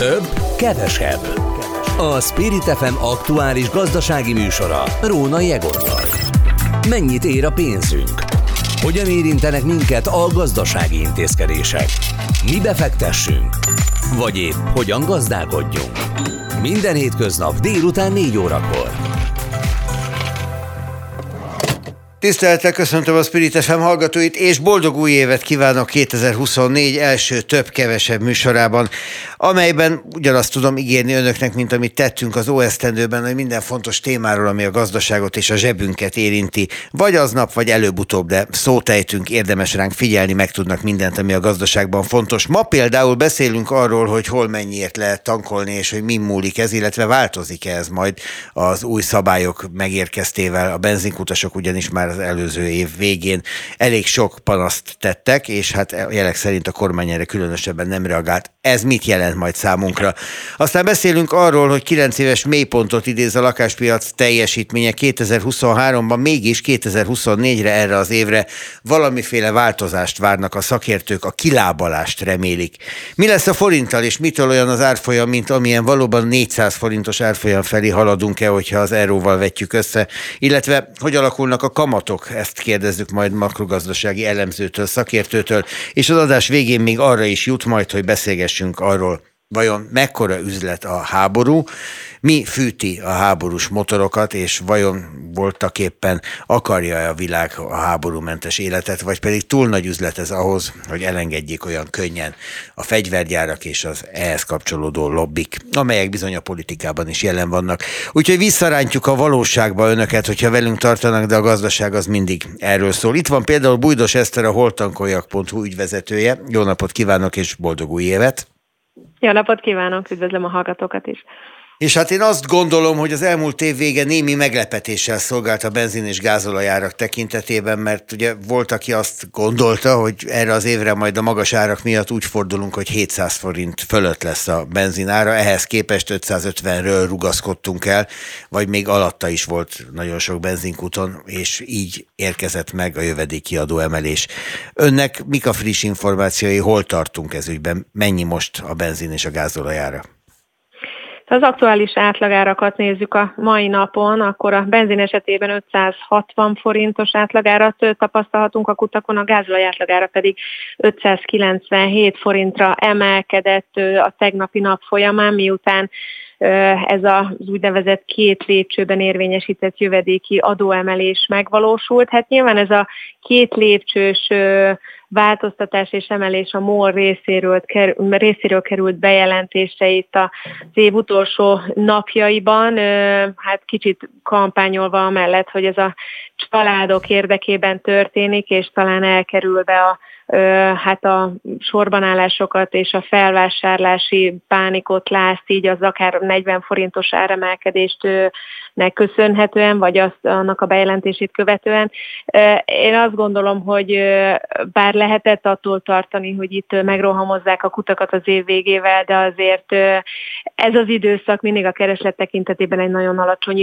Több, kevesebb. A Spirit FM aktuális gazdasági műsora Róna Egorral. Mennyit ér a pénzünk? Hogyan érintenek minket a gazdasági intézkedések? Mi befektessünk? Vagy épp hogyan gazdálkodjunk? Minden hétköznap délután 4 órakor. Tisztelettel köszöntöm a Spirit FM hallgatóit, és boldog új évet kívánok 2024 első több-kevesebb műsorában, amelyben ugyanazt tudom ígérni önöknek, mint amit tettünk az OSZtendőben, hogy minden fontos témáról, ami a gazdaságot és a zsebünket érinti, vagy aznap, vagy előbb-utóbb, de szótejtünk, érdemes ránk figyelni, meg tudnak mindent, ami a gazdaságban fontos. Ma például beszélünk arról, hogy hol mennyiért lehet tankolni, és hogy mi múlik ez, illetve változik-e ez majd az új szabályok megérkeztével. A benzinkutasok ugyanis már az előző év végén elég sok panaszt tettek, és hát jelek szerint a kormány erre különösebben nem reagált. Ez mit jelent majd számunkra? Aztán beszélünk arról, hogy 9 éves mélypontot idéz a lakáspiac teljesítménye 2023-ban, mégis 2024-re erre az évre valamiféle változást várnak a szakértők, a kilábalást remélik. Mi lesz a forinttal, és mitől olyan az árfolyam, mint amilyen valóban 400 forintos árfolyam felé haladunk-e, hogyha az euróval vetjük össze, illetve hogy alakulnak a kamat kamatok? Ezt kérdezzük majd makrogazdasági elemzőtől, szakértőtől, és az adás végén még arra is jut majd, hogy beszélgessünk arról, vajon mekkora üzlet a háború, mi fűti a háborús motorokat, és vajon voltak éppen akarja a világ a háborúmentes életet, vagy pedig túl nagy üzlet ez ahhoz, hogy elengedjék olyan könnyen a fegyvergyárak és az ehhez kapcsolódó lobbik, amelyek bizony a politikában is jelen vannak. Úgyhogy visszarántjuk a valóságba önöket, hogyha velünk tartanak, de a gazdaság az mindig erről szól. Itt van például Bújdos Eszter, a holtankoljak.hu ügyvezetője. Jó napot kívánok és boldog új évet! Jó napot kívánok, üdvözlöm a hallgatókat is! És hát én azt gondolom, hogy az elmúlt év vége némi meglepetéssel szolgált a benzin és gázolajárak tekintetében, mert ugye volt, aki azt gondolta, hogy erre az évre majd a magas árak miatt úgy fordulunk, hogy 700 forint fölött lesz a benzinára, ehhez képest 550-ről rugaszkodtunk el, vagy még alatta is volt nagyon sok benzinkúton, és így érkezett meg a jövedéki adó emelés. Önnek mik a friss információi, hol tartunk ez ügyben, mennyi most a benzin és a gázolajára? Az aktuális átlagárakat nézzük a mai napon, akkor a benzin esetében 560 forintos átlagárat tapasztalhatunk a kutakon, a gázolaj átlagára pedig 597 forintra emelkedett a tegnapi nap folyamán, miután ez az úgynevezett két lépcsőben érvényesített jövedéki adóemelés megvalósult. Hát nyilván ez a két lépcsős változtatás és emelés a MOL részéről, részéről került bejelentésre itt az év utolsó napjaiban, hát kicsit kampányolva amellett, hogy ez a családok érdekében történik, és talán elkerülve a hát a sorbanállásokat és a felvásárlási pánikot lászt, így az akár 40 forintos áremelkedést köszönhetően, vagy azt, annak a bejelentését követően. Én azt gondolom, hogy bár lehetett attól tartani, hogy itt megrohamozzák a kutakat az év végével, de azért ez az időszak mindig a kereslet tekintetében egy nagyon alacsony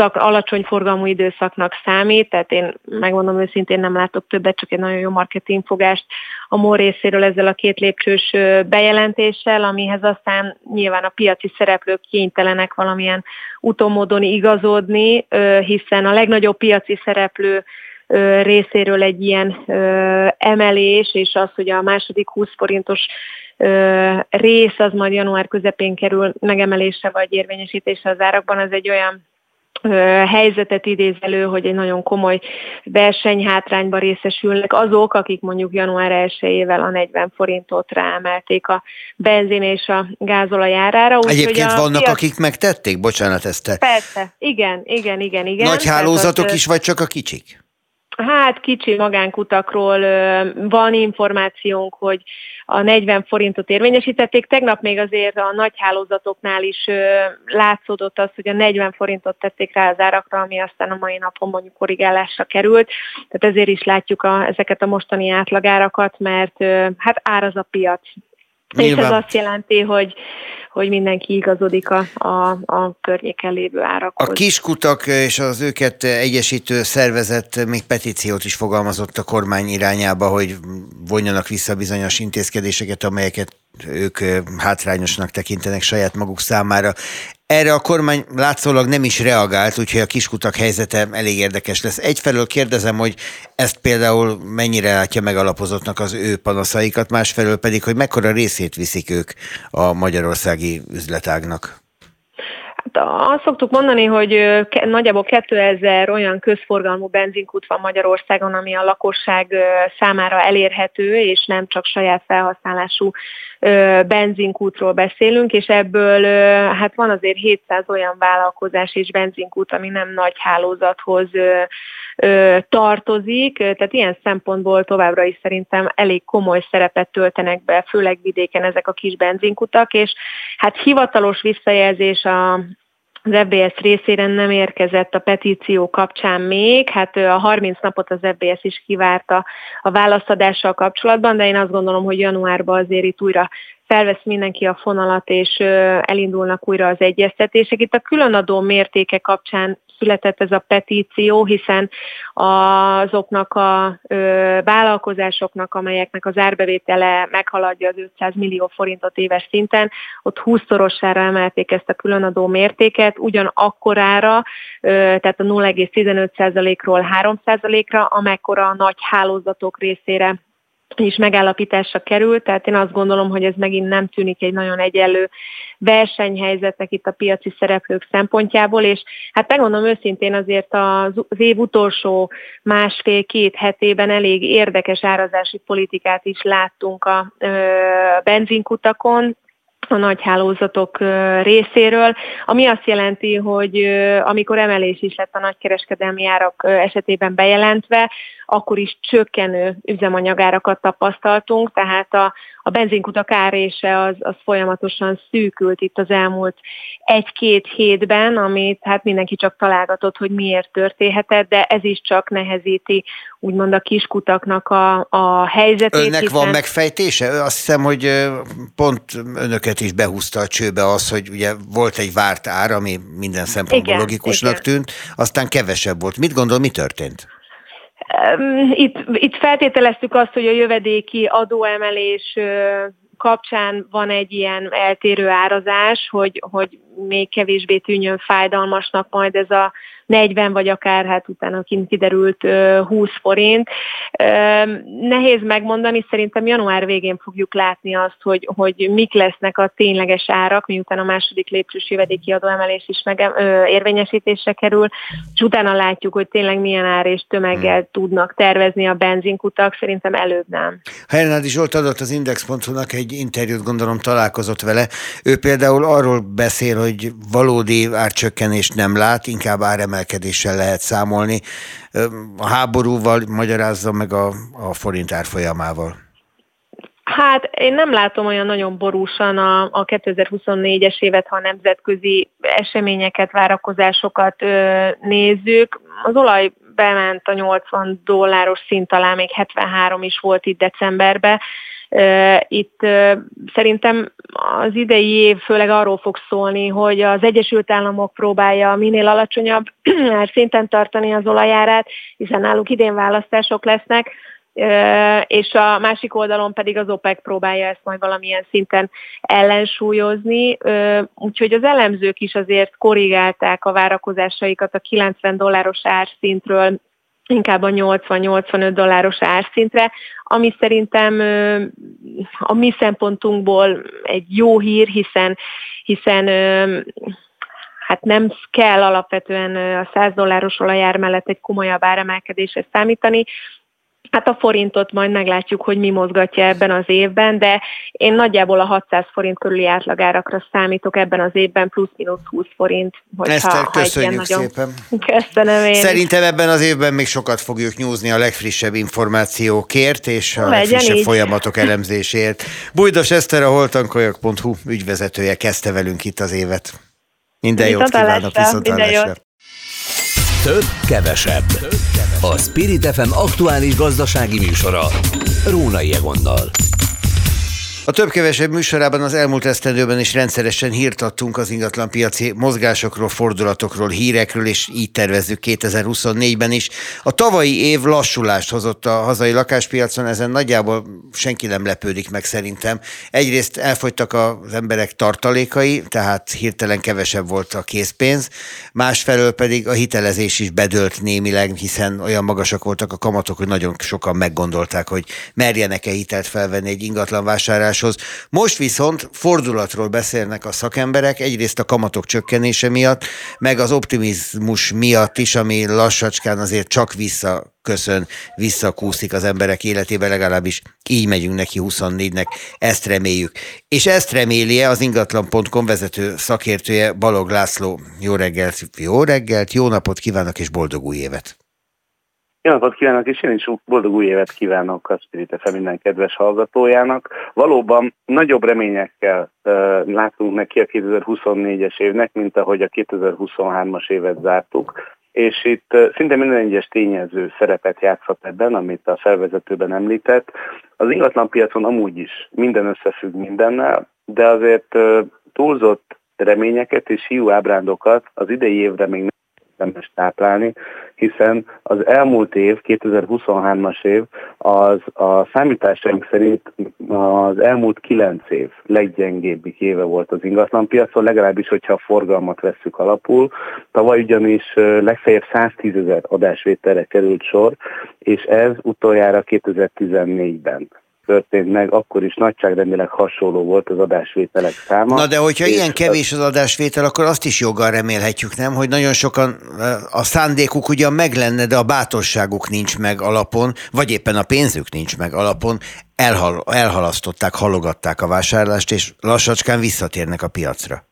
időszak, alacsony forgalmú időszaknak számít, tehát én megmondom őszintén nem látok többet, csak egy nagyon jó marketingfogást a MOL részéről ezzel a két lépcsős bejelentéssel, amihez aztán nyilván a piaci szereplők kénytelenek valamilyen utómódon igazodni, hiszen a legnagyobb piaci szereplő részéről egy ilyen emelés, és az, hogy a második 20 forintos rész az majd január közepén kerül megemelésre vagy érvényesítésre az árakban, az egy olyan helyzetet idéz elő, hogy egy nagyon komoly versenyhátrányba részesülnek azok, akik mondjuk január 1-ével a 40 forintot ráemelték a benzin és a gázolaj árára. Úgy, Egyébként vannak, piac... akik megtették? Bocsánat, ezt te... Persze, igen, igen, igen, igen. Nagy hálózatok az, is, vagy csak a kicsik? Hát kicsi magánkutakról van információnk, hogy a 40 forintot érvényesítették. Tegnap még azért a nagy hálózatoknál is látszódott az, hogy a 40 forintot tették rá az árakra, ami aztán a mai napon mondjuk korrigálásra került. Tehát ezért is látjuk a, ezeket a mostani átlagárakat, mert hát áraz a piac. Nyilván. És ez azt jelenti, hogy, hogy mindenki igazodik a, a, a környéken lévő árakhoz. A kiskutak és az őket egyesítő szervezet még petíciót is fogalmazott a kormány irányába, hogy vonjanak vissza bizonyos intézkedéseket, amelyeket ők hátrányosnak tekintenek saját maguk számára. Erre a kormány látszólag nem is reagált, úgyhogy a kiskutak helyzete elég érdekes lesz. Egyfelől kérdezem, hogy ezt például mennyire látja megalapozottnak az ő panaszaikat, másfelől pedig, hogy mekkora részét viszik ők a magyarországi üzletágnak. Azt szoktuk mondani, hogy nagyjából 2000 olyan közforgalmú benzinkút van Magyarországon, ami a lakosság számára elérhető, és nem csak saját felhasználású benzinkútról beszélünk, és ebből hát van azért 700 olyan vállalkozás és benzinkút, ami nem nagy hálózathoz tartozik, tehát ilyen szempontból továbbra is szerintem elég komoly szerepet töltenek be, főleg vidéken ezek a kis benzinkutak, és hát hivatalos visszajelzés a az FBS részére nem érkezett a petíció kapcsán még, hát a 30 napot az FBS is kivárta a válaszadással kapcsolatban, de én azt gondolom, hogy januárban azért itt újra felvesz mindenki a fonalat, és elindulnak újra az egyeztetések. Itt a különadó mértéke kapcsán született ez a petíció, hiszen azoknak a vállalkozásoknak, amelyeknek az árbevétele meghaladja az 500 millió forintot éves szinten, ott 20-szorosára emelték ezt a különadó mértéket, ugyanakkorára, tehát a 0,15%-ról 3%-ra, amekkora a nagy hálózatok részére is megállapításra került, tehát én azt gondolom, hogy ez megint nem tűnik egy nagyon egyenlő versenyhelyzetnek itt a piaci szereplők szempontjából, és hát megmondom őszintén azért az, év utolsó másfél-két hetében elég érdekes árazási politikát is láttunk a benzinkutakon, a nagy hálózatok részéről, ami azt jelenti, hogy amikor emelés is lett a nagykereskedelmi árak esetében bejelentve, akkor is csökkenő üzemanyagárakat tapasztaltunk, tehát a, a benzinkutak árése az, az folyamatosan szűkült itt az elmúlt egy-két hétben, amit hát mindenki csak találgatott, hogy miért történhetett, de ez is csak nehezíti úgymond a kiskutaknak a, a helyzetét. Önnek hiszen... van megfejtése? Azt hiszem, hogy pont önöket is behúzta a csőbe az, hogy ugye volt egy várt ár, ami minden szempontból igen, logikusnak igen. tűnt, aztán kevesebb volt. Mit gondol, mi történt? Itt, itt feltételeztük azt, hogy a jövedéki adóemelés kapcsán van egy ilyen eltérő árazás, hogy, hogy még kevésbé tűnjön fájdalmasnak majd ez a 40 vagy akár hát utána kint kiderült 20 forint. Nehéz megmondani, szerintem január végén fogjuk látni azt, hogy, hogy mik lesznek a tényleges árak, miután a második lépcsős jövedéki adóemelés is meg, ö, érvényesítésre kerül, és utána látjuk, hogy tényleg milyen ár és tömeggel hmm. tudnak tervezni a benzinkutak, szerintem előbb nem. Hernádi Zsolt adott az Index.hu-nak egy interjút, gondolom találkozott vele. Ő például arról beszél, hogy valódi árcsökkenést nem lát, inkább áremel emelkedéssel lehet számolni. A háborúval magyarázza meg a, a forint árfolyamával. Hát én nem látom olyan nagyon borúsan a, a 2024-es évet, ha a nemzetközi eseményeket, várakozásokat ö, nézzük. Az olaj bement a 80 dolláros szint talán még 73 is volt itt decemberben. Itt szerintem az idei év főleg arról fog szólni, hogy az Egyesült Államok próbálja minél alacsonyabb szinten tartani az olajárát, hiszen náluk idén választások lesznek, és a másik oldalon pedig az OPEC próbálja ezt majd valamilyen szinten ellensúlyozni, úgyhogy az elemzők is azért korrigálták a várakozásaikat a 90 dolláros árszintről inkább a 80-85 dolláros árszintre, ami szerintem a mi szempontunkból egy jó hír, hiszen, hiszen hát nem kell alapvetően a 100 dolláros olajár mellett egy komolyabb áremelkedésre számítani, Hát a forintot majd meglátjuk, hogy mi mozgatja ebben az évben, de én nagyjából a 600 forint körüli átlagárakra számítok ebben az évben, plusz-minusz 20 forint. Hogyha, Eszter, köszönjük nagyon... szépen. Köszönöm én. Szerintem ebben az évben még sokat fogjuk nyúzni a legfrissebb információkért és a Legyen legfrissebb így. folyamatok elemzésért. Bújdos Eszter, a holtankolyok.hu ügyvezetője kezdte velünk itt az évet. Minden jót kívánok, viszont Több, kevesebb. A Spirit FM aktuális gazdasági műsora. Rónai Egonnal. A több-kevesebb műsorában az elmúlt esztendőben is rendszeresen hírt adtunk az ingatlanpiaci mozgásokról, fordulatokról, hírekről, és így tervezzük 2024-ben is. A tavalyi év lassulást hozott a hazai lakáspiacon, ezen nagyjából senki nem lepődik meg szerintem. Egyrészt elfogytak az emberek tartalékai, tehát hirtelen kevesebb volt a készpénz, másfelől pedig a hitelezés is bedőlt némileg, hiszen olyan magasak voltak a kamatok, hogy nagyon sokan meggondolták, hogy merjenek-e hitelt felvenni egy ingatlan vásárlás vásárláshoz. Most viszont fordulatról beszélnek a szakemberek, egyrészt a kamatok csökkenése miatt, meg az optimizmus miatt is, ami lassacskán azért csak vissza köszön, visszakúszik az emberek életébe, legalábbis így megyünk neki 24-nek, ezt reméljük. És ezt reméli az ingatlan.com vezető szakértője Balog László. Jó reggelt, jó reggelt, jó napot kívánok és boldog új évet! Jó napot kívánok, és én is boldog új évet kívánok a Spirit FM minden kedves hallgatójának. Valóban nagyobb reményekkel uh, látunk neki a 2024-es évnek, mint ahogy a 2023-as évet zártuk. És itt uh, szinte minden egyes tényező szerepet játszhat ebben, amit a felvezetőben említett. Az ingatlanpiacon amúgy is minden összefügg mindennel, de azért uh, túlzott reményeket és hiú ábrándokat az idei évre még érdemes táplálni, hiszen az elmúlt év, 2023-as év, az a számításaink szerint az elmúlt kilenc év leggyengébbik éve volt az ingatlanpiacon, legalábbis, hogyha a forgalmat vesszük alapul. Tavaly ugyanis legfeljebb 110 ezer adásvételre került sor, és ez utoljára 2014-ben történt meg, akkor is nagyságrendileg hasonló volt az adásvételek száma. Na de hogyha ilyen kevés az adásvétel, akkor azt is joggal remélhetjük, nem? Hogy nagyon sokan a szándékuk ugyan meg lenne, de a bátorságuk nincs meg alapon, vagy éppen a pénzük nincs meg alapon, elhal, elhalasztották, halogatták a vásárlást, és lassacskán visszatérnek a piacra.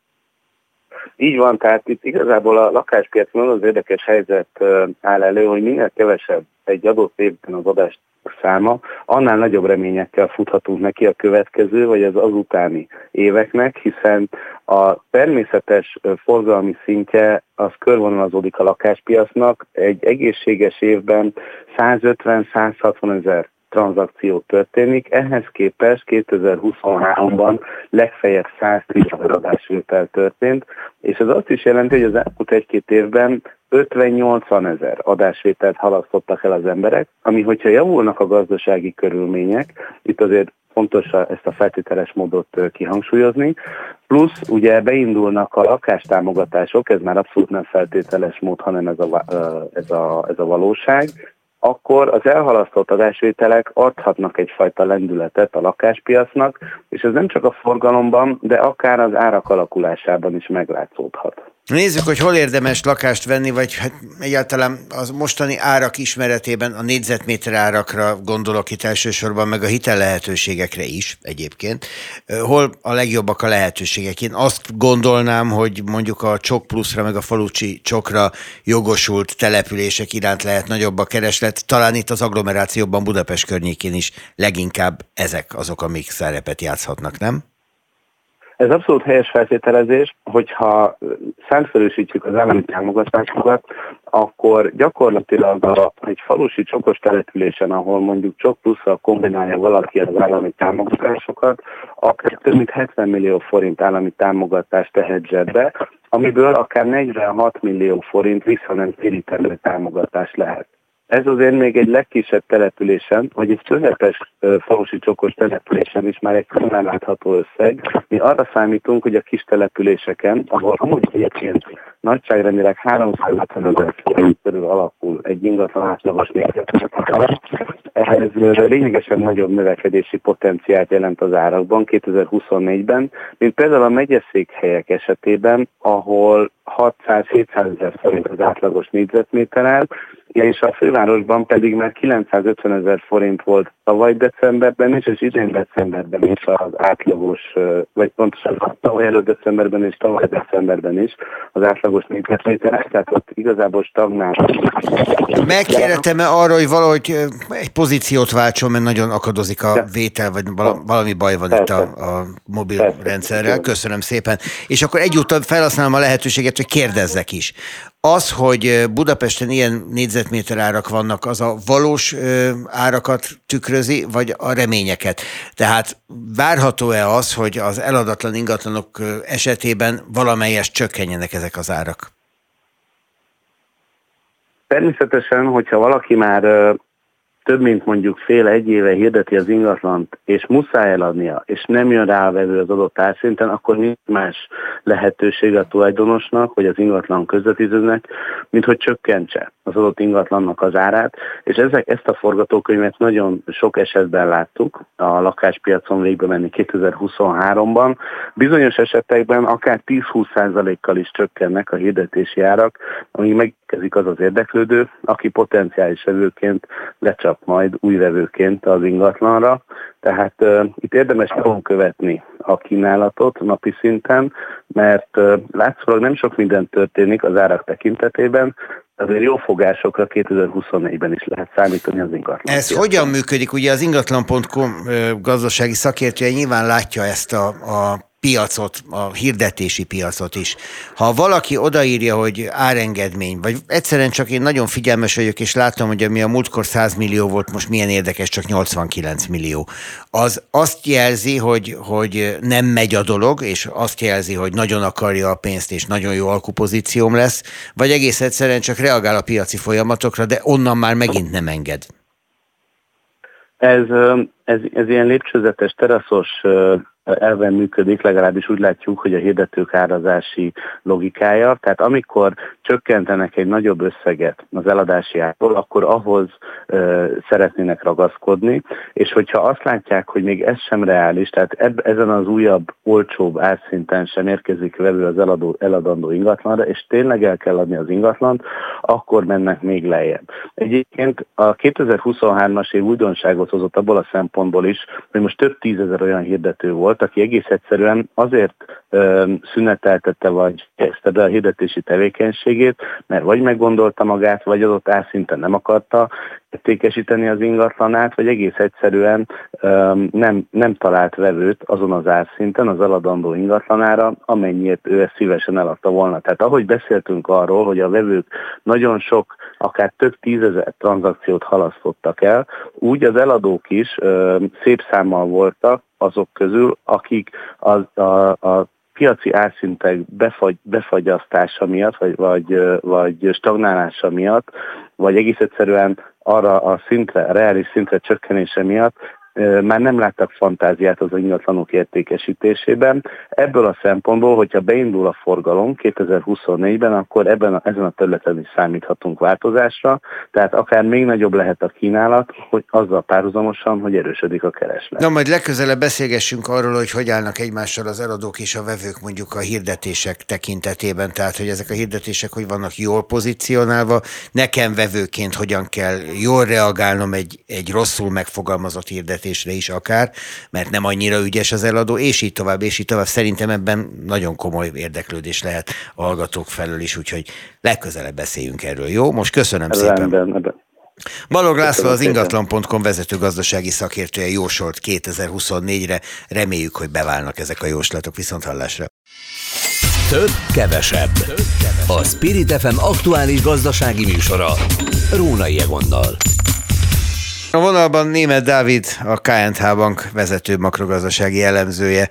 Így van, tehát itt igazából a lakáspiacon az érdekes helyzet áll elő, hogy minél kevesebb egy adott évben az adás száma, annál nagyobb reményekkel futhatunk neki a következő, vagy az azutáni éveknek, hiszen a természetes forgalmi szintje az körvonalazódik a lakáspiacnak. Egy egészséges évben 150-160 ezer tranzakció történik, ehhez képest 2023-ban legfeljebb 110 ezer adásvétel történt, és ez azt is jelenti, hogy az elmúlt egy-két évben 50-80 ezer adásvételt halasztottak el az emberek, ami hogyha javulnak a gazdasági körülmények, itt azért fontos ezt a feltételes módot kihangsúlyozni, plusz ugye beindulnak a lakástámogatások, ez már abszolút nem feltételes mód, hanem ez a, ez a, ez a valóság, akkor az elhalasztott adásvételek adhatnak egyfajta lendületet a lakáspiacnak, és ez nem csak a forgalomban, de akár az árak alakulásában is meglátszódhat. Nézzük, hogy hol érdemes lakást venni, vagy hát egyáltalán az mostani árak ismeretében a négyzetméter árakra gondolok itt elsősorban, meg a hitel lehetőségekre is egyébként. Hol a legjobbak a lehetőségek? Én azt gondolnám, hogy mondjuk a Csok pluszra, meg a falucsi csokra jogosult települések iránt lehet nagyobb a kereslet. Talán itt az agglomerációban Budapest környékén is leginkább ezek azok, amik szerepet játszhatnak, nem? Ez abszolút helyes feltételezés, hogyha szentfelősítjük az állami támogatásokat, akkor gyakorlatilag a, egy falusi csokos településen, ahol mondjuk csok plusszal kombinálja valaki az állami támogatásokat, akár több mint 70 millió forint állami támogatást tehet zsebbe, amiből akár 46 millió forint vissza nem térítendő támogatás lehet. Ez azért még egy legkisebb településen, vagy egy közepes falusi csokos településen is már egy külön látható összeg. Mi arra számítunk, hogy a kis településeken, ahol amúgy egyébként nagyságrendileg 350 ezer forint körül alakul egy ingatlan átlagos ehhez lényegesen nagyobb növekedési potenciált jelent az árakban 2024-ben, mint például a megyeszékhelyek esetében, ahol 600-700 ezer forint az átlagos négyzetméter és a fővárosban pedig már 950 ezer forint volt tavaly decemberben is, és idén decemberben is az átlagos, vagy pontosan tavaly előtt decemberben és tavaly decemberben is az átlagos négyzetméter, tehát ott igazából stagnál. Megkérhetem-e arra, hogy valahogy egy pozíciót váltson, mert nagyon akadozik a vétel, vagy valami baj van itt a, a mobil rendszerrel. Köszönöm szépen. És akkor egyúttal felhasználom a lehetőséget, hogy kérdezzek is. Az, hogy Budapesten ilyen négyzetméter árak vannak, az a valós árakat tükrözi, vagy a reményeket? Tehát várható-e az, hogy az eladatlan ingatlanok esetében valamelyes csökkenjenek ezek az árak? Természetesen, hogyha valaki már több mint mondjuk fél egy éve hirdeti az ingatlant, és muszáj eladnia, és nem jön rá a vevő az adott árszinten, akkor nincs más lehetőség a tulajdonosnak, vagy az ingatlan közvetítőnek, mint hogy csökkentse az adott ingatlannak az árát, és ezek, ezt a forgatókönyvet nagyon sok esetben láttuk a lakáspiacon végbe menni 2023-ban. Bizonyos esetekben akár 10-20%-kal is csökkennek a hirdetési árak, amíg megkezik az az érdeklődő, aki potenciális vevőként lecsap majd új vevőként az ingatlanra. Tehát uh, itt érdemes nyomon követni a kínálatot napi szinten, mert uh, látszólag nem sok minden történik az árak tekintetében, azért jó fogásokra 2024-ben is lehet számítani az ingatlan. Ez piacon. hogyan működik? Ugye az ingatlan.com gazdasági szakértője nyilván látja ezt a, a piacot, a hirdetési piacot is. Ha valaki odaírja, hogy árengedmény, vagy egyszerűen csak én nagyon figyelmes vagyok, és látom, hogy ami a múltkor 100 millió volt, most milyen érdekes, csak 89 millió. Az azt jelzi, hogy, hogy nem megy a dolog, és azt jelzi, hogy nagyon akarja a pénzt, és nagyon jó alkupozícióm lesz, vagy egész egyszerűen csak reagál a piaci folyamatokra, de onnan már megint nem enged. Ez, ez, ez ilyen lépcsőzetes, teraszos elven működik, legalábbis úgy látjuk, hogy a hirdetők árazási logikája. Tehát amikor csökkentenek egy nagyobb összeget az eladási árból, akkor ahhoz ö, szeretnének ragaszkodni, és hogyha azt látják, hogy még ez sem reális, tehát eb, ezen az újabb, olcsóbb árszinten sem érkezik vevő az eladó, eladandó ingatlanra, és tényleg el kell adni az ingatlant, akkor mennek még lejjebb. Egyébként a 2023-as év újdonságot hozott abból a szempontból is, hogy most több tízezer olyan hirdető volt, volt, aki egész egyszerűen azért ö, szüneteltette, vagy kezdte be a hirdetési tevékenységét, mert vagy meggondolta magát, vagy adott árszinten nem akarta értékesíteni az ingatlanát, vagy egész egyszerűen ö, nem, nem talált vevőt azon az árszinten, az eladandó ingatlanára, amennyiért ő ezt szívesen eladta volna. Tehát ahogy beszéltünk arról, hogy a vevők nagyon sok, akár több tízezer tranzakciót halasztottak el, úgy az eladók is ö, szép számmal voltak, azok közül, akik a, a, a piaci árszintek befagy, befagyasztása miatt, vagy, vagy, vagy stagnálása miatt, vagy egész egyszerűen arra a szintre, a reális szintre csökkenése miatt már nem láttak fantáziát az ingatlanok értékesítésében. Ebből a szempontból, hogyha beindul a forgalom 2024-ben, akkor ebben a, ezen a területen is számíthatunk változásra, tehát akár még nagyobb lehet a kínálat, hogy azzal párhuzamosan, hogy erősödik a kereslet. Na, majd legközelebb beszélgessünk arról, hogy hogy állnak egymással az eladók és a vevők mondjuk a hirdetések tekintetében, tehát hogy ezek a hirdetések hogy vannak jól pozícionálva, nekem vevőként hogyan kell jól reagálnom egy, egy rosszul megfogalmazott hirdetés fizetésre is akár, mert nem annyira ügyes az eladó, és így tovább, és így tovább. Szerintem ebben nagyon komoly érdeklődés lehet a hallgatók felől is, úgyhogy legközelebb beszéljünk erről. Jó? Most köszönöm szépen. Rendben, Balog László az ingatlan.com vezető gazdasági szakértője jósolt 2024-re. Reméljük, hogy beválnak ezek a jóslatok. Viszont hallásra. Több, kevesebb. Több, kevesebb. A Spirit FM aktuális gazdasági műsora. Rónai Egonnal. A vonalban német Dávid, a KNH Bank vezető makrogazdasági elemzője.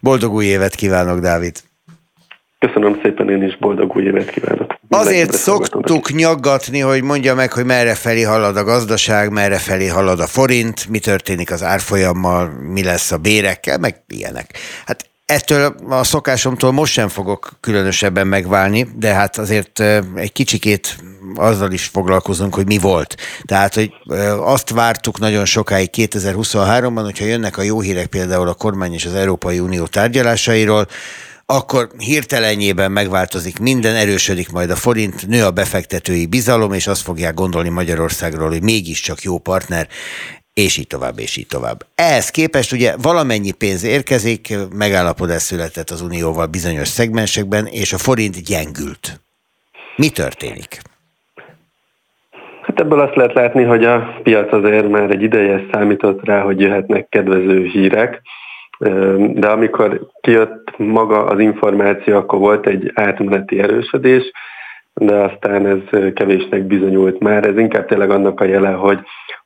Boldog új évet kívánok, Dávid! Köszönöm szépen, én is boldog új évet kívánok. Azért szoktuk nyaggatni, hogy mondja meg, hogy merre felé halad a gazdaság, merre felé halad a forint, mi történik az árfolyammal, mi lesz a bérekkel, meg ilyenek. Hát ettől a szokásomtól most sem fogok különösebben megválni, de hát azért egy kicsikét azzal is foglalkozunk, hogy mi volt. Tehát, hogy azt vártuk nagyon sokáig 2023-ban, hogyha jönnek a jó hírek például a kormány és az Európai Unió tárgyalásairól, akkor hirtelenjében megváltozik minden, erősödik majd a forint, nő a befektetői bizalom, és azt fogják gondolni Magyarországról, hogy mégiscsak jó partner és így tovább, és így tovább. Ehhez képest ugye valamennyi pénz érkezik, megállapodás született az Unióval bizonyos szegmensekben, és a forint gyengült. Mi történik? Hát ebből azt lehet látni, hogy a piac azért már egy ideje számított rá, hogy jöhetnek kedvező hírek, de amikor kijött maga az információ, akkor volt egy átmeneti erősödés, de aztán ez kevésnek bizonyult már. Ez inkább tényleg annak a jele, hogy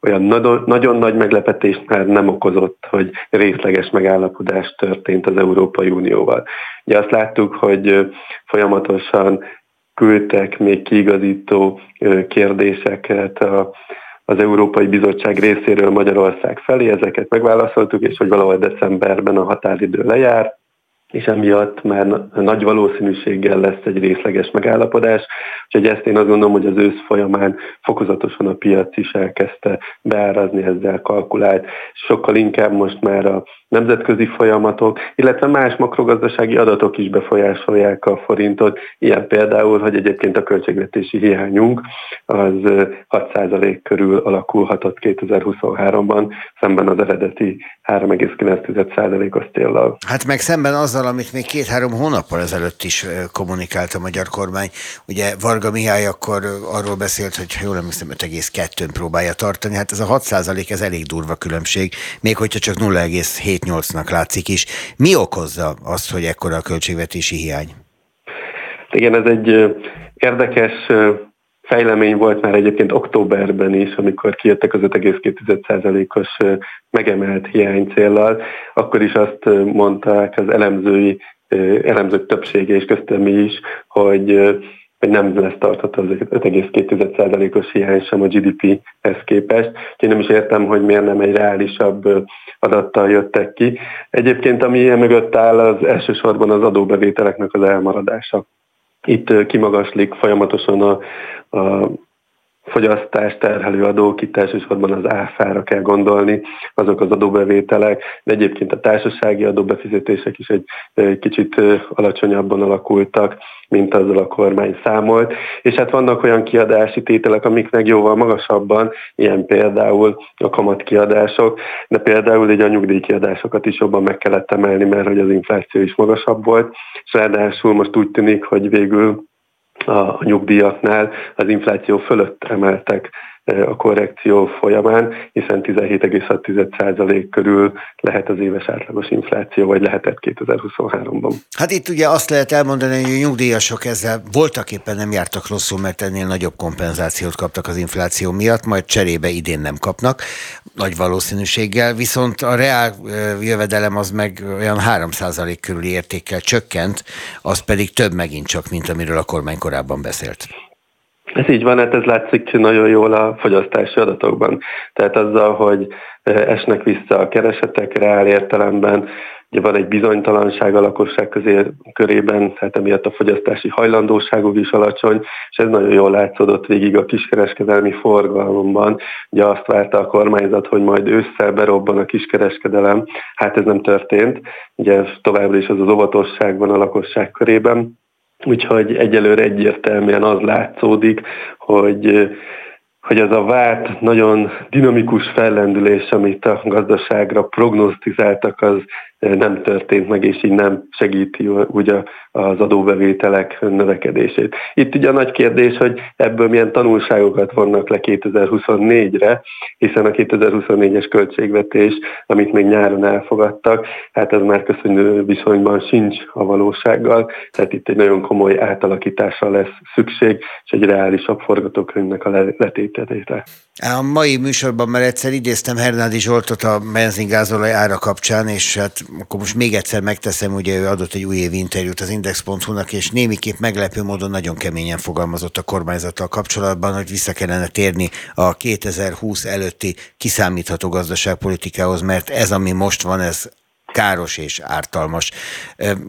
olyan nagyon nagy meglepetést már nem okozott, hogy részleges megállapodás történt az Európai Unióval. Ugye azt láttuk, hogy folyamatosan küldtek még kiigazító kérdéseket a, az Európai Bizottság részéről Magyarország felé, ezeket megválaszoltuk, és hogy valahol decemberben a határidő lejár, és emiatt már nagy valószínűséggel lesz egy részleges megállapodás, úgyhogy ezt én azt gondolom, hogy az ősz folyamán fokozatosan a piac is elkezdte beárazni ezzel kalkulált. Sokkal inkább most már a nemzetközi folyamatok, illetve más makrogazdasági adatok is befolyásolják a forintot. Ilyen például, hogy egyébként a költségvetési hiányunk az 6% körül alakulhatott 2023-ban, szemben az eredeti 3,9%-os céllal. Hát meg szemben azzal, amit még két-három hónappal ezelőtt is kommunikált a magyar kormány. Ugye Varga Mihály akkor arról beszélt, hogy ha jól emlékszem, 5,2-n próbálja tartani. Hát ez a 6% ez elég durva különbség, még hogyha csak 0,7 7-8-nak látszik is. Mi okozza azt, hogy ekkora a költségvetési hiány? Igen, ez egy érdekes fejlemény volt már egyébként októberben is, amikor kijöttek az 5,2%-os megemelt hiány céllal, akkor is azt mondták az elemzői, elemzők többsége és köztem is, hogy hogy nem lesz tartható az 5,2%-os hiány sem a GDP-hez képest. Úgyhogy nem is értem, hogy miért nem egy reálisabb adattal jöttek ki. Egyébként, ami ilyen mögött áll, az elsősorban az adóbevételeknek az elmaradása. Itt kimagaslik folyamatosan a, a fogyasztás terhelő adók, itt elsősorban az áfára kell gondolni, azok az adóbevételek, de egyébként a társasági adóbefizetések is egy kicsit alacsonyabban alakultak, mint azzal a kormány számolt, és hát vannak olyan kiadási tételek, amiknek jóval magasabban, ilyen például a kamatkiadások, de például egy a nyugdíjkiadásokat is jobban meg kellett emelni, mert hogy az infláció is magasabb volt, és ráadásul most úgy tűnik, hogy végül a nyugdíjaknál az infláció fölött emeltek a korrekció folyamán, hiszen 17,6% körül lehet az éves átlagos infláció, vagy lehetett 2023-ban. Hát itt ugye azt lehet elmondani, hogy a nyugdíjasok ezzel voltak éppen nem jártak rosszul, mert ennél nagyobb kompenzációt kaptak az infláció miatt, majd cserébe idén nem kapnak, nagy valószínűséggel, viszont a reál jövedelem az meg olyan 3% körüli értékkel csökkent, az pedig több megint csak, mint amiről a kormány korábban beszélt. Ez így van, hát ez látszik nagyon jól a fogyasztási adatokban. Tehát azzal, hogy esnek vissza a keresetek reál értelemben, ugye van egy bizonytalanság a lakosság közé, körében, tehát emiatt a fogyasztási hajlandóságuk is alacsony, és ez nagyon jól látszódott végig a kiskereskedelmi forgalomban. Ugye azt várta a kormányzat, hogy majd ősszel berobban a kiskereskedelem, hát ez nem történt. Ugye továbbra is az az óvatosság van a lakosság körében, Úgyhogy egyelőre egyértelműen az látszódik, hogy hogy az a várt, nagyon dinamikus fellendülés, amit a gazdaságra prognosztizáltak, az nem történt meg, és így nem segíti ugye az adóbevételek növekedését. Itt ugye a nagy kérdés, hogy ebből milyen tanulságokat vannak le 2024-re, hiszen a 2024-es költségvetés, amit még nyáron elfogadtak, hát ez már köszönő viszonyban sincs a valósággal, tehát itt egy nagyon komoly átalakításra lesz szükség, és egy reálisabb forgatókönyvnek a letételére. A mai műsorban már egyszer idéztem Hernádi Zsoltot a benzingázolaj ára kapcsán, és hát akkor most még egyszer megteszem, ugye ő adott egy újévi interjút az Index.hu-nak, és némiképp meglepő módon nagyon keményen fogalmazott a kormányzattal kapcsolatban, hogy vissza kellene térni a 2020 előtti kiszámítható gazdaságpolitikához, mert ez, ami most van, ez káros és ártalmas.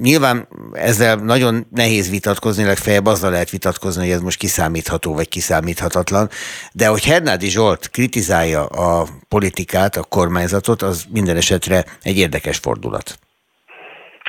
Nyilván ezzel nagyon nehéz vitatkozni, legfeljebb azzal lehet vitatkozni, hogy ez most kiszámítható vagy kiszámíthatatlan, de hogy Hernádi Zsolt kritizálja a politikát, a kormányzatot, az minden esetre egy érdekes fordulat.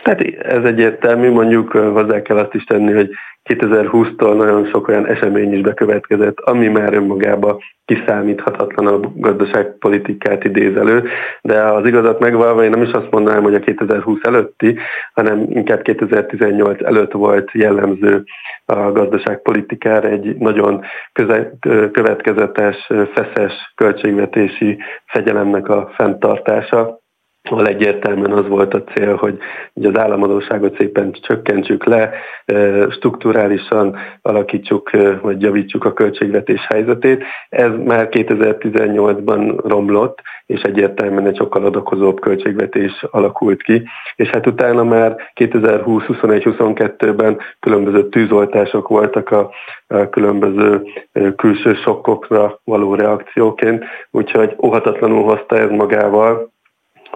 Hát ez egyértelmű, mondjuk hozzá kell azt is tenni, hogy 2020-tól nagyon sok olyan esemény is bekövetkezett, ami már önmagában kiszámíthatatlan a gazdaságpolitikát idéz elő, de az igazat megvalva én nem is azt mondanám, hogy a 2020 előtti, hanem inkább 2018 előtt volt jellemző a gazdaságpolitikára egy nagyon köze- következetes, feszes költségvetési fegyelemnek a fenntartása, ahol egyértelműen az volt a cél, hogy, hogy az államadóságot szépen csökkentsük le, strukturálisan alakítsuk, vagy javítsuk a költségvetés helyzetét. Ez már 2018-ban romlott, és egyértelműen egy sokkal adakozóbb költségvetés alakult ki, és hát utána már 2020-21-22-ben különböző tűzoltások voltak a, a különböző külső sokkokra való reakcióként, úgyhogy óhatatlanul hozta ez magával,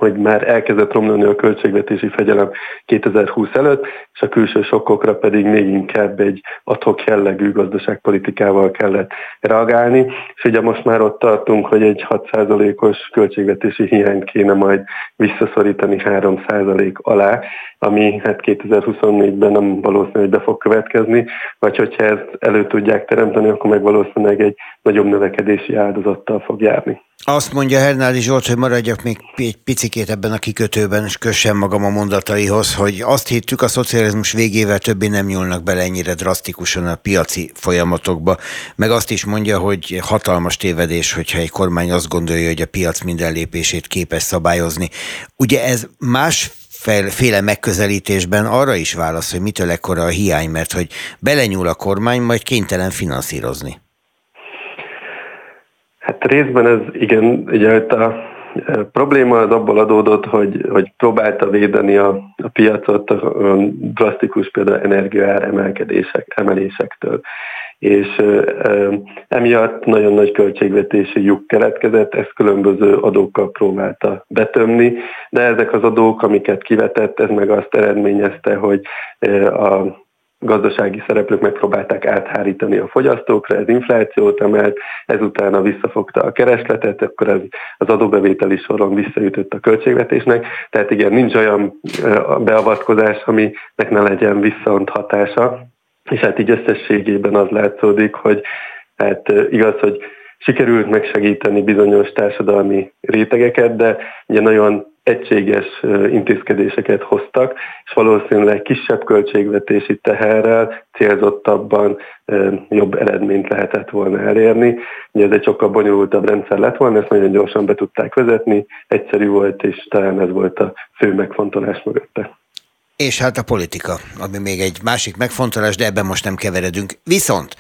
hogy már elkezdett romlani a költségvetési fegyelem 2020 előtt, és a külső sokkokra pedig még inkább egy adhok jellegű gazdaságpolitikával kellett reagálni, és ugye most már ott tartunk, hogy egy 6%-os költségvetési hiányt kéne majd visszaszorítani 3% alá, ami hát 2024-ben nem valószínű, hogy be fog következni, vagy hogyha ezt elő tudják teremteni, akkor meg valószínűleg egy nagyobb növekedési áldozattal fog járni. Azt mondja Hernádi Zsolt, hogy maradjak még egy picikét ebben a kikötőben, és kössem magam a mondataihoz, hogy azt hittük, a szocializmus végével többé nem nyúlnak bele ennyire drasztikusan a piaci folyamatokba, meg azt is mondja, hogy hatalmas tévedés, hogyha egy kormány azt gondolja, hogy a piac minden lépését képes szabályozni. Ugye ez más féle megközelítésben arra is válasz, hogy mitől ekkora a hiány, mert hogy belenyúl a kormány, majd kénytelen finanszírozni. Hát részben ez igen, ugye a e, probléma az abból adódott, hogy, hogy próbálta védeni a, a piacot a drasztikus például energiaár emelkedések, emelésektől. És e, emiatt nagyon nagy költségvetési lyuk keletkezett, ezt különböző adókkal próbálta betömni, de ezek az adók, amiket kivetett, ez meg azt eredményezte, hogy e, a gazdasági szereplők megpróbálták áthárítani a fogyasztókra, ez inflációt emelt, ezután visszafogta a keresletet, akkor ez az adóbevételi soron visszaütött a költségvetésnek. Tehát igen, nincs olyan beavatkozás, aminek ne legyen viszont hatása, és hát így összességében az látszódik, hogy hát igaz, hogy sikerült megsegíteni bizonyos társadalmi rétegeket, de ugye nagyon egységes intézkedéseket hoztak, és valószínűleg kisebb költségvetési teherrel célzottabban jobb eredményt lehetett volna elérni. Ugye ez egy sokkal bonyolultabb rendszer lett volna, ezt nagyon gyorsan be tudták vezetni, egyszerű volt, és talán ez volt a fő megfontolás mögötte. És hát a politika, ami még egy másik megfontolás, de ebben most nem keveredünk. Viszont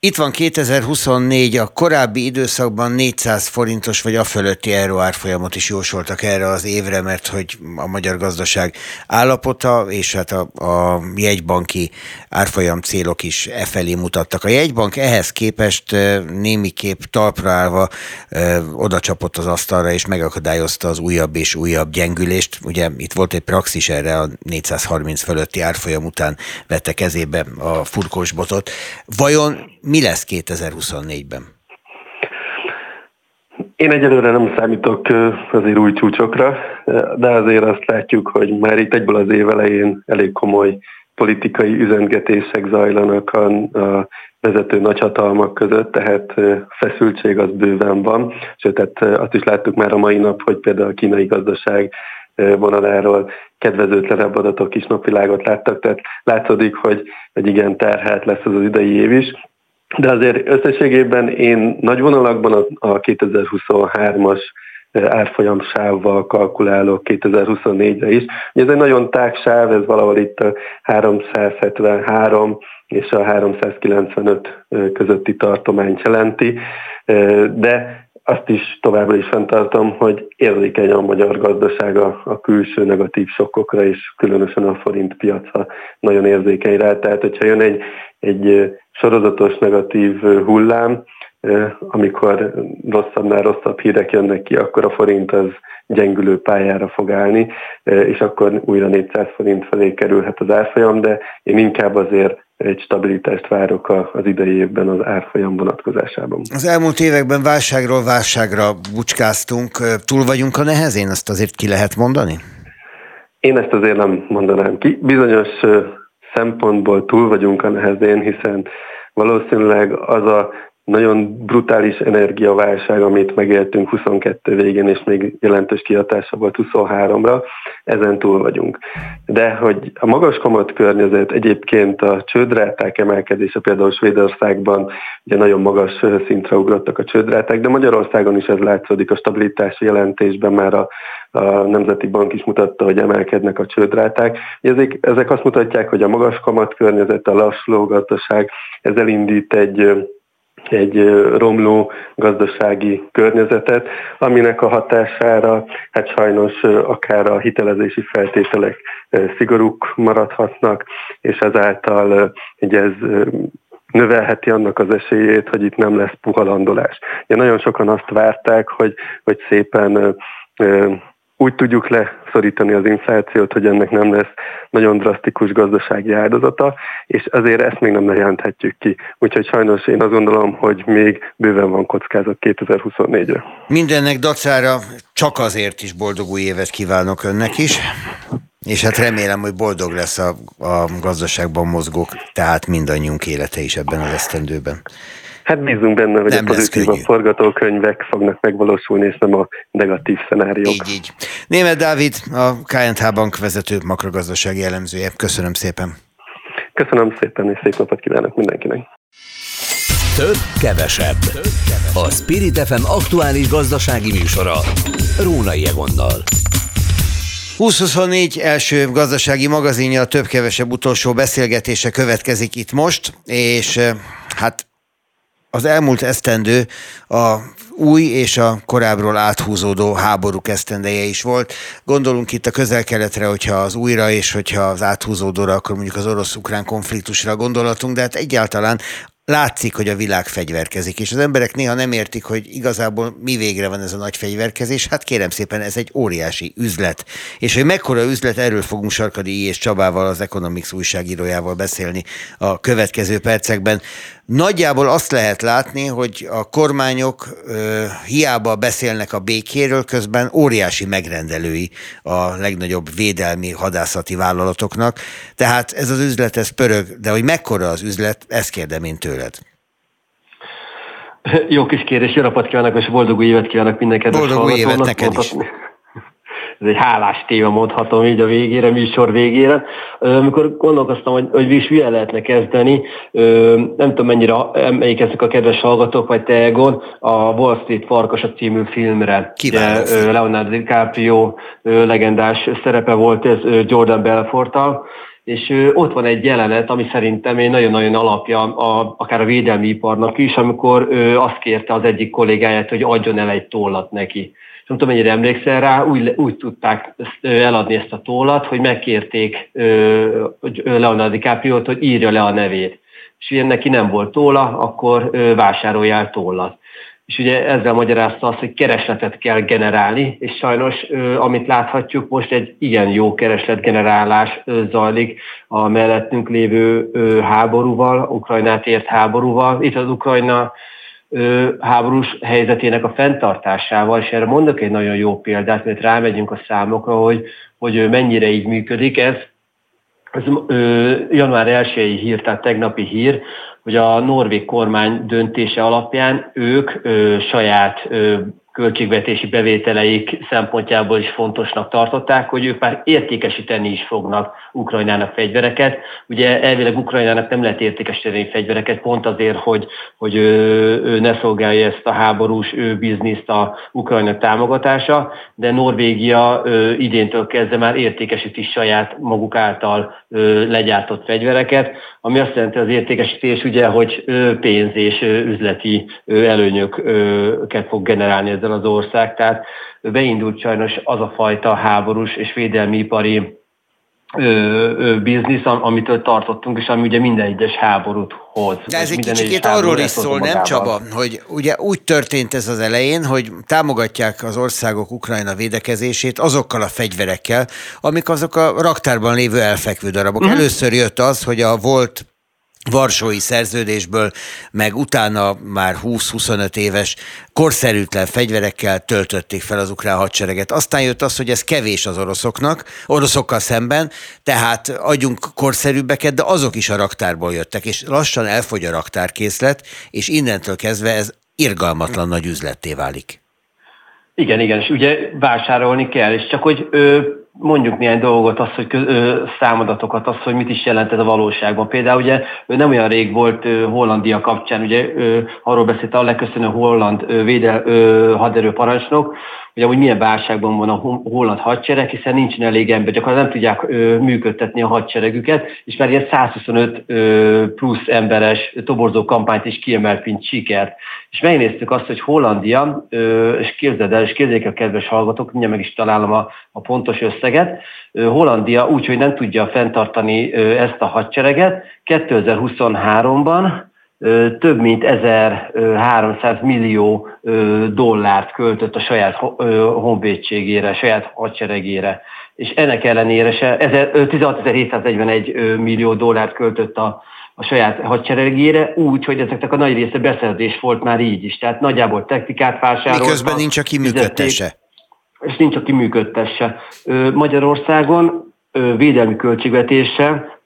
itt van 2024, a korábbi időszakban 400 forintos vagy a fölötti euró árfolyamot is jósoltak erre az évre, mert hogy a magyar gazdaság állapota és hát a, a jegybanki árfolyam célok is e felé mutattak. A jegybank ehhez képest némiképp talpra állva oda csapott az asztalra és megakadályozta az újabb és újabb gyengülést. Ugye itt volt egy praxis erre a 430 fölötti árfolyam után vette kezébe a furkós botot. Vajon mi lesz 2024-ben? Én egyelőre nem számítok azért új csúcsokra, de azért azt látjuk, hogy már itt egyből az év elején elég komoly politikai üzentgetések zajlanak a, vezető nagyhatalmak között, tehát feszültség az bőven van, sőt, tehát azt is láttuk már a mai nap, hogy például a kínai gazdaság vonaláról kedvezőtlenebb adatok is napvilágot láttak, tehát látszódik, hogy, hogy igen, terhelt lesz az, az idei év is, de azért összességében én nagy vonalakban a 2023-as árfolyam sávval kalkulálok 2024-re is. Ez egy nagyon tág sáv, ez valahol itt a 373 és a 395 közötti tartományt jelenti, de azt is továbbra is fenntartom, hogy érzékeny a magyar gazdaság a, a külső negatív sokkokra, és különösen a forint piaca nagyon érzékeny rá. Tehát, hogyha jön egy, egy sorozatos negatív hullám, amikor rosszabbnál rosszabb hírek jönnek ki, akkor a forint az gyengülő pályára fog állni, és akkor újra 400 forint felé kerülhet az árfolyam, de én inkább azért egy stabilitást várok az idei évben az árfolyam vonatkozásában. Az elmúlt években válságról válságra bucskáztunk. Túl vagyunk a nehezén, azt azért ki lehet mondani? Én ezt azért nem mondanám ki. Bizonyos szempontból túl vagyunk a nehezén, hiszen valószínűleg az a nagyon brutális energiaválság, amit megéltünk 22 végén, és még jelentős kihatása volt 23-ra, ezen túl vagyunk. De hogy a magas kamat környezet, egyébként a csődráták emelkedése, például Svédországban ugye nagyon magas szintre ugrottak a csődráták, de Magyarországon is ez látszódik a stabilitási jelentésben, már a, a Nemzeti Bank is mutatta, hogy emelkednek a csődráták. Ezek, ezek azt mutatják, hogy a magas kamat környezet, a lassuló gazdaság, ez elindít egy egy romló gazdasági környezetet, aminek a hatására hát sajnos akár a hitelezési feltételek szigorúk maradhatnak, és ezáltal ugye ez növelheti annak az esélyét, hogy itt nem lesz puhalandolás. Ugye nagyon sokan azt várták, hogy, hogy szépen úgy tudjuk leszorítani az inflációt, hogy ennek nem lesz nagyon drasztikus gazdasági áldozata, és azért ezt még nem jelenthetjük ki. Úgyhogy sajnos én azt gondolom, hogy még bőven van kockázat 2024-re. Mindennek dacára csak azért is boldog új évet kívánok önnek is. És hát remélem, hogy boldog lesz a, a gazdaságban mozgók, tehát mindannyiunk élete is ebben az esztendőben. Hát bízunk benne, hogy nem a pozitív a forgatókönyvek fognak megvalósulni, és nem a negatív szenáriók. Így, így. Német Dávid, a KNH Bank vezető makrogazdasági elemzője. Köszönöm szépen. Köszönöm szépen, és szép napot kívánok mindenkinek. Több, kevesebb. A Spirit FM aktuális gazdasági műsora. Rónai Egonnal. 2024 első gazdasági magazinja a több-kevesebb utolsó beszélgetése következik itt most, és hát az elmúlt esztendő a új és a korábbról áthúzódó háborúk esztendeje is volt. Gondolunk itt a közel-keletre, hogyha az újra és hogyha az áthúzódóra, akkor mondjuk az orosz-ukrán konfliktusra gondolatunk, de hát egyáltalán látszik, hogy a világ fegyverkezik, és az emberek néha nem értik, hogy igazából mi végre van ez a nagy fegyverkezés. Hát kérem szépen, ez egy óriási üzlet. És hogy mekkora üzlet, erről fogunk Sarkadi I. és Csabával, az Economics újságírójával beszélni a következő percekben. Nagyjából azt lehet látni, hogy a kormányok ö, hiába beszélnek a békéről, közben óriási megrendelői a legnagyobb védelmi hadászati vállalatoknak. Tehát ez az üzlet, ez pörög, de hogy mekkora az üzlet, ezt kérdem én tőled. Jó kis kérdés, jó napot kívánok, és boldog új évet kívánok mindenkinek. Boldog új évet neked is ez egy hálás téma mondhatom így a végére, műsor végére. Amikor gondolkoztam, hogy, hogy is milyen lehetne kezdeni, nem tudom mennyire emlékeznek a kedves hallgatók, vagy te Egon, a Wall Street Farkasa című filmre. Kiváló. Leonardo DiCaprio legendás szerepe volt ez Jordan Belforttal, és ott van egy jelenet, ami szerintem egy nagyon-nagyon alapja a, akár a védelmi iparnak is, amikor azt kérte az egyik kollégáját, hogy adjon el egy tollat neki nem tudom, mennyire emlékszel rá, úgy, úgy tudták eladni ezt a tollat, hogy megkérték Leonardo DiCaprio-t, hogy írja le a nevét. És ugye neki nem volt tóla, akkor vásároljál tollat. És ugye ezzel magyarázta azt, hogy keresletet kell generálni, és sajnos, amit láthatjuk, most egy igen jó keresletgenerálás zajlik a mellettünk lévő háborúval, Ukrajnát ért háborúval. Itt az Ukrajna háborús helyzetének a fenntartásával, és erre mondok egy nagyon jó példát, mert rámegyünk a számokra, hogy, hogy mennyire így működik ez. Ez ö, január 1-i hír, tehát tegnapi hír, hogy a norvég kormány döntése alapján ők ö, saját ö, költségvetési bevételeik szempontjából is fontosnak tartották, hogy ők már értékesíteni is fognak Ukrajnának fegyvereket. Ugye elvileg Ukrajnának nem lehet értékesíteni fegyvereket, pont azért, hogy, hogy ő, ő ne szolgálja ezt a háborús ő bizniszt a Ukrajna támogatása, de Norvégia ő, idéntől kezdve már értékesíti saját maguk által ő, legyártott fegyvereket, ami azt jelenti az értékesítés ugye, hogy pénz és üzleti előnyöket fog generálni ezzel az ország, tehát beindult sajnos az a fajta háborús és védelmi ipari biznisz, amitől tartottunk, és ami ugye minden egyes háborút hoz. De ez egy kicsit arról is szól, nem Csaba, hogy ugye úgy történt ez az elején, hogy támogatják az országok Ukrajna védekezését azokkal a fegyverekkel, amik azok a raktárban lévő elfekvő darabok. Uh-huh. Először jött az, hogy a volt Varsói szerződésből, meg utána már 20-25 éves korszerűtlen fegyverekkel töltötték fel az ukrán hadsereget. Aztán jött az, hogy ez kevés az oroszoknak, oroszokkal szemben, tehát adjunk korszerűbbeket, de azok is a raktárból jöttek, és lassan elfogy a raktárkészlet, és innentől kezdve ez irgalmatlan nagy üzletté válik. Igen, igen, és ugye vásárolni kell, és csak hogy ö, mondjuk néhány dolgot, azt, hogy számadatokat, azt, hogy mit is jelent ez a valóságban. Például ugye nem olyan rég volt Hollandia kapcsán, ugye ö, arról beszélt a leköszönő holland ö, védel, ö, haderőparancsnok, hogy amúgy milyen válságban van a holland hadsereg, hiszen nincsen elég ember, gyakorlatilag nem tudják működtetni a hadseregüket, és már ilyen 125 ö, plusz emberes toborzó kampányt is kiemelt, mint sikert. És megnéztük azt, hogy Hollandia, és képzeld el, és képzeljék a kedves hallgatók, mindjárt meg is találom a, a pontos összeget, Hollandia úgy, hogy nem tudja fenntartani ezt a hadsereget, 2023-ban több mint 1300 millió dollárt költött a saját honvédségére, saját hadseregére. És ennek ellenére se, 16.741 millió dollárt költött a, a saját hadseregére, úgy, hogy ezeknek a nagy része beszerzés volt már így is. Tehát nagyjából technikát vásároltak. Miközben nincs, aki működtesse. És nincs, aki működtesse. Magyarországon védelmi költségvetése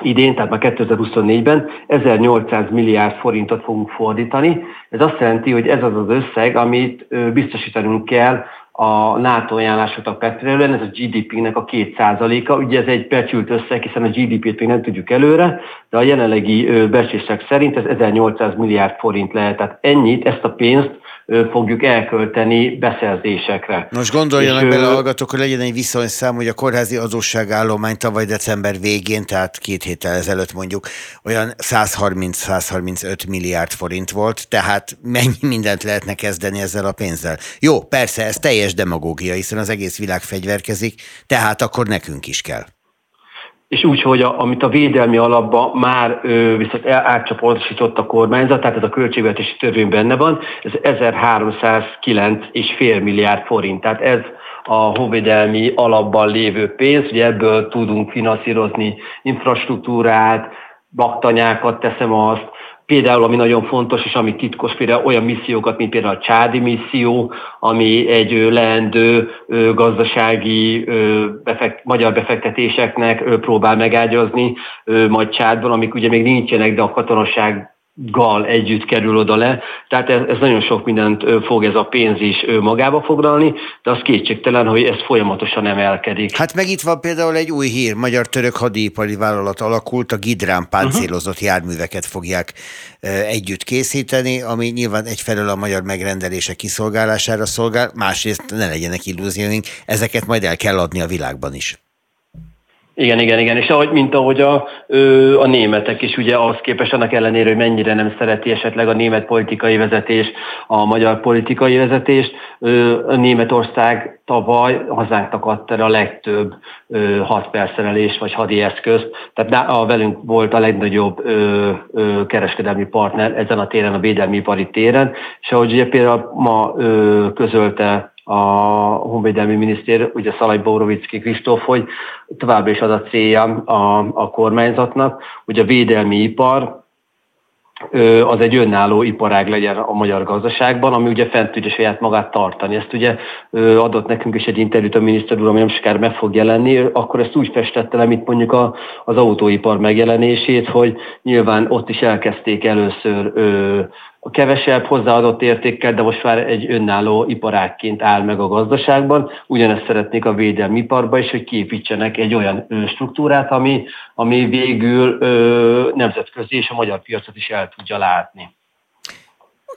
idén, tehát már 2024-ben 1800 milliárd forintot fogunk fordítani. Ez azt jelenti, hogy ez az az összeg, amit biztosítanunk kell a NATO ajánlásoknak megfelelően, ez a GDP-nek a 2%-a. Ugye ez egy becsült összeg, hiszen a GDP-t még nem tudjuk előre, de a jelenlegi becslések szerint ez 1800 milliárd forint lehet. Tehát ennyit, ezt a pénzt fogjuk elkölteni beszerzésekre. Most gondoljanak és, bele hallgatók, hogy legyen egy viszonyszám, hogy a kórházi adósságállomány tavaly december végén, tehát két héttel ezelőtt mondjuk, olyan 130-135 milliárd forint volt, tehát mennyi mindent lehetne kezdeni ezzel a pénzzel. Jó, persze, ez teljes demagógia, hiszen az egész világ fegyverkezik, tehát akkor nekünk is kell és úgy, hogy a, amit a védelmi alapba már ö, viszont átcsoportosított a kormányzat, tehát ez a költségvetési törvény benne van, ez 1309,5 milliárd forint. Tehát ez a honvédelmi alapban lévő pénz, ugye ebből tudunk finanszírozni infrastruktúrát, baktanyákat teszem azt, Például, ami nagyon fontos, és ami titkos, például olyan missziókat, mint például a Csádi misszió, ami egy leendő gazdasági befekt, magyar befektetéseknek próbál megágyazni, majd Csádban, amik ugye még nincsenek, de a katonaság gal együtt kerül oda le. Tehát ez, ez nagyon sok mindent fog ez a pénz is magába foglalni, de az kétségtelen, hogy ez folyamatosan emelkedik. Hát meg itt van például egy új hír, magyar-török hadipari vállalat alakult, a Gidrán páncélozott uh-huh. járműveket fogják együtt készíteni, ami nyilván egyfelől a magyar megrendelése kiszolgálására szolgál, másrészt ne legyenek illúzióink, ezeket majd el kell adni a világban is. Igen, igen, igen, és ahogy, mint ahogy a, a németek is, ugye ahhoz képest annak ellenére, hogy mennyire nem szereti esetleg a német politikai vezetés, a magyar politikai vezetést, a Németország tavaly hazánk adta a legtöbb hadperszerelés vagy hadi eszközt, tehát a velünk volt a legnagyobb kereskedelmi partner ezen a téren, a védelmi ipari téren, és ahogy ugye például ma közölte a honvédelmi miniszter, ugye Szalaj Bórovicki Kristóf, hogy továbbra is az a célja a, a kormányzatnak, hogy a védelmi ipar az egy önálló iparág legyen a magyar gazdaságban, ami ugye fent tudja saját magát tartani. Ezt ugye adott nekünk is egy interjút a miniszter úr, ami nem sokára meg fog jelenni, akkor ezt úgy festette le, mint mondjuk a, az autóipar megjelenését, hogy nyilván ott is elkezdték először a kevesebb hozzáadott értékkel, de most már egy önálló iparákként áll meg a gazdaságban. Ugyanezt szeretnék a védelmi iparba is, hogy képítsenek egy olyan struktúrát, ami, ami végül ö, nemzetközi és a magyar piacot is el tudja látni.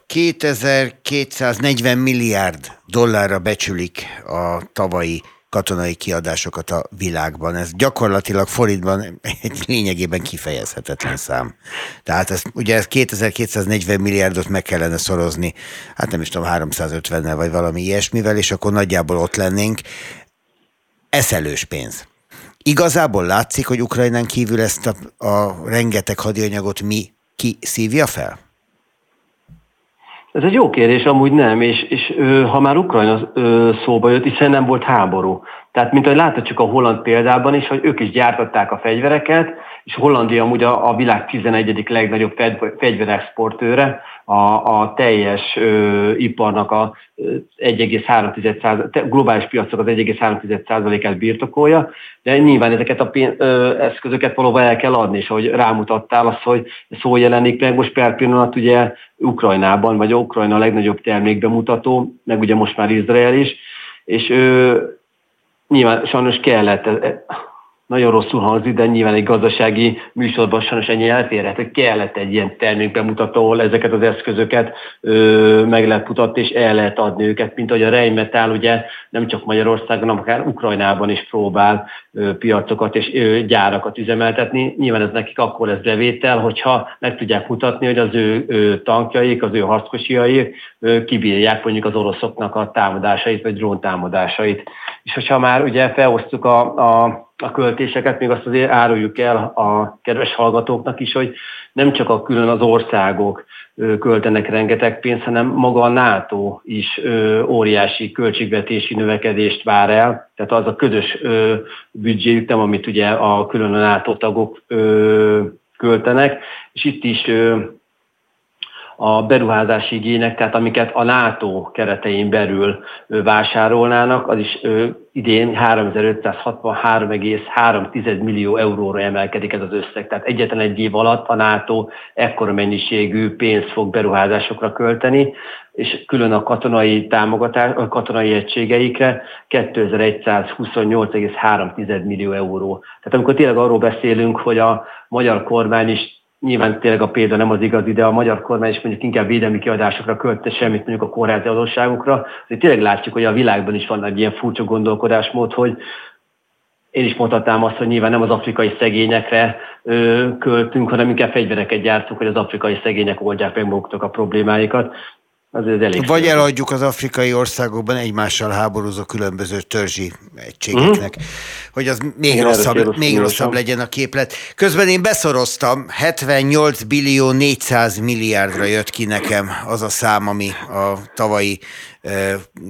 2240 milliárd dollárra becsülik a tavalyi katonai kiadásokat a világban. Ez gyakorlatilag forintban egy lényegében kifejezhetetlen szám. Tehát ez, ugye ez 2240 milliárdot meg kellene szorozni, hát nem is tudom, 350-nel vagy valami ilyesmivel, és akkor nagyjából ott lennénk. Eszelős pénz. Igazából látszik, hogy Ukrajnán kívül ezt a, a rengeteg hadianyagot mi ki fel? Ez egy jó kérdés, amúgy nem, és, és ha már Ukrajna szóba jött, hiszen nem volt háború. Tehát, mint ahogy láthatjuk a holland példában is, hogy ők is gyártották a fegyvereket, és Hollandia amúgy a, a világ 11. legnagyobb fegyverexportőre, a, a teljes ö, iparnak a 1,3 globális piacok az 1,3%-át birtokolja, de nyilván ezeket a pénz, ö, eszközöket valóban el kell adni, és ahogy rámutattál az, hogy szó jelenik meg most per pillanat ugye Ukrajnában, vagy Ukrajna a legnagyobb termékbemutató, meg ugye most már Izrael is, és ö, nyilván sajnos kellett nagyon rosszul hangzik, de nyilván egy gazdasági műsorban sajnos ennyi elférhet, hogy kellett egy ilyen termékbemutató, ahol ezeket az eszközöket ö, meg lehet mutatni, és el lehet adni őket, mint ahogy a Rheinmetall ugye nem csak Magyarországon, hanem akár Ukrajnában is próbál ö, piacokat és ö, gyárakat üzemeltetni. Nyilván ez nekik akkor lesz bevétel, hogyha meg tudják mutatni, hogy az ő ö, tankjaik, az ő harckosiaik kibírják mondjuk az oroszoknak a támadásait, vagy drón támadásait. És hogyha már ugye felhoztuk a, a a költéseket, még azt azért áruljuk el a kedves hallgatóknak is, hogy nem csak a külön az országok költenek rengeteg pénzt, hanem maga a NATO is óriási költségvetési növekedést vár el. Tehát az a közös büdzséjük, nem amit ugye a külön a NATO tagok költenek, és itt is a beruházási igények, tehát amiket a NATO keretein belül vásárolnának, az is idén 3563,3 millió euróra emelkedik ez az összeg. Tehát egyetlen egy év alatt a NATO ekkora mennyiségű pénzt fog beruházásokra költeni, és külön a katonai támogatás, a katonai egységeikre 2128,3 millió euró. Tehát amikor tényleg arról beszélünk, hogy a magyar kormány is nyilván tényleg a példa nem az igazi, de a magyar kormány is mondjuk inkább védelmi kiadásokra költe semmit mondjuk a kórházi adósságokra. Azért tényleg látjuk, hogy a világban is van egy ilyen furcsa gondolkodásmód, hogy én is mondhatnám azt, hogy nyilván nem az afrikai szegényekre ö, költünk, hanem inkább fegyvereket gyártunk, hogy az afrikai szegények oldják meg maguknak a problémáikat az ez elég Vagy eladjuk az afrikai országokban egymással háborúzó különböző törzsi egységeknek, mm. hogy az még rosszabb, még rosszabb legyen a képlet. Közben én beszoroztam, 78 billió 400 milliárdra jött ki nekem az a szám, ami a tavalyi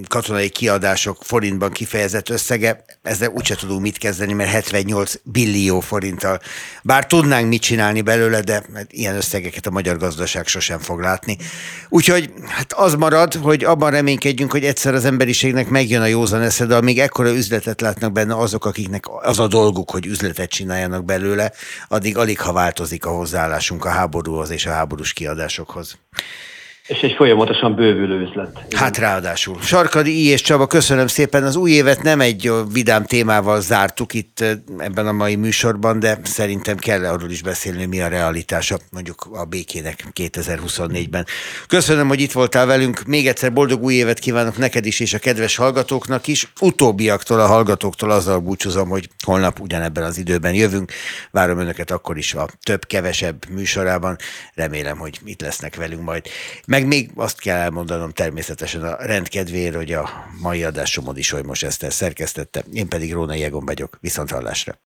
katonai kiadások forintban kifejezett összege, ezzel úgyse tudunk mit kezdeni, mert 78 billió forinttal. Bár tudnánk mit csinálni belőle, de ilyen összegeket a magyar gazdaság sosem fog látni. Úgyhogy hát az marad, hogy abban reménykedjünk, hogy egyszer az emberiségnek megjön a józan esze, de amíg ekkora üzletet látnak benne azok, akiknek az a dolguk, hogy üzletet csináljanak belőle, addig alig ha változik a hozzáállásunk a háborúhoz és a háborús kiadásokhoz. És egy folyamatosan bővülő üzlet. Hát ráadásul. Sarkadi I. és Csaba, köszönöm szépen. Az új évet nem egy vidám témával zártuk itt ebben a mai műsorban, de szerintem kell arról is beszélni, mi a realitása mondjuk a békének 2024-ben. Köszönöm, hogy itt voltál velünk. Még egyszer boldog új évet kívánok neked is, és a kedves hallgatóknak is. Utóbbiaktól, a hallgatóktól azzal búcsúzom, hogy holnap ugyanebben az időben jövünk. Várom önöket akkor is a több-kevesebb műsorában. Remélem, hogy itt lesznek velünk majd. Meg még azt kell elmondanom természetesen a rendkedvéért, hogy a mai adás Somodi Solymos Eszter szerkesztette, én pedig Róna Jegon vagyok. Viszont hallásra.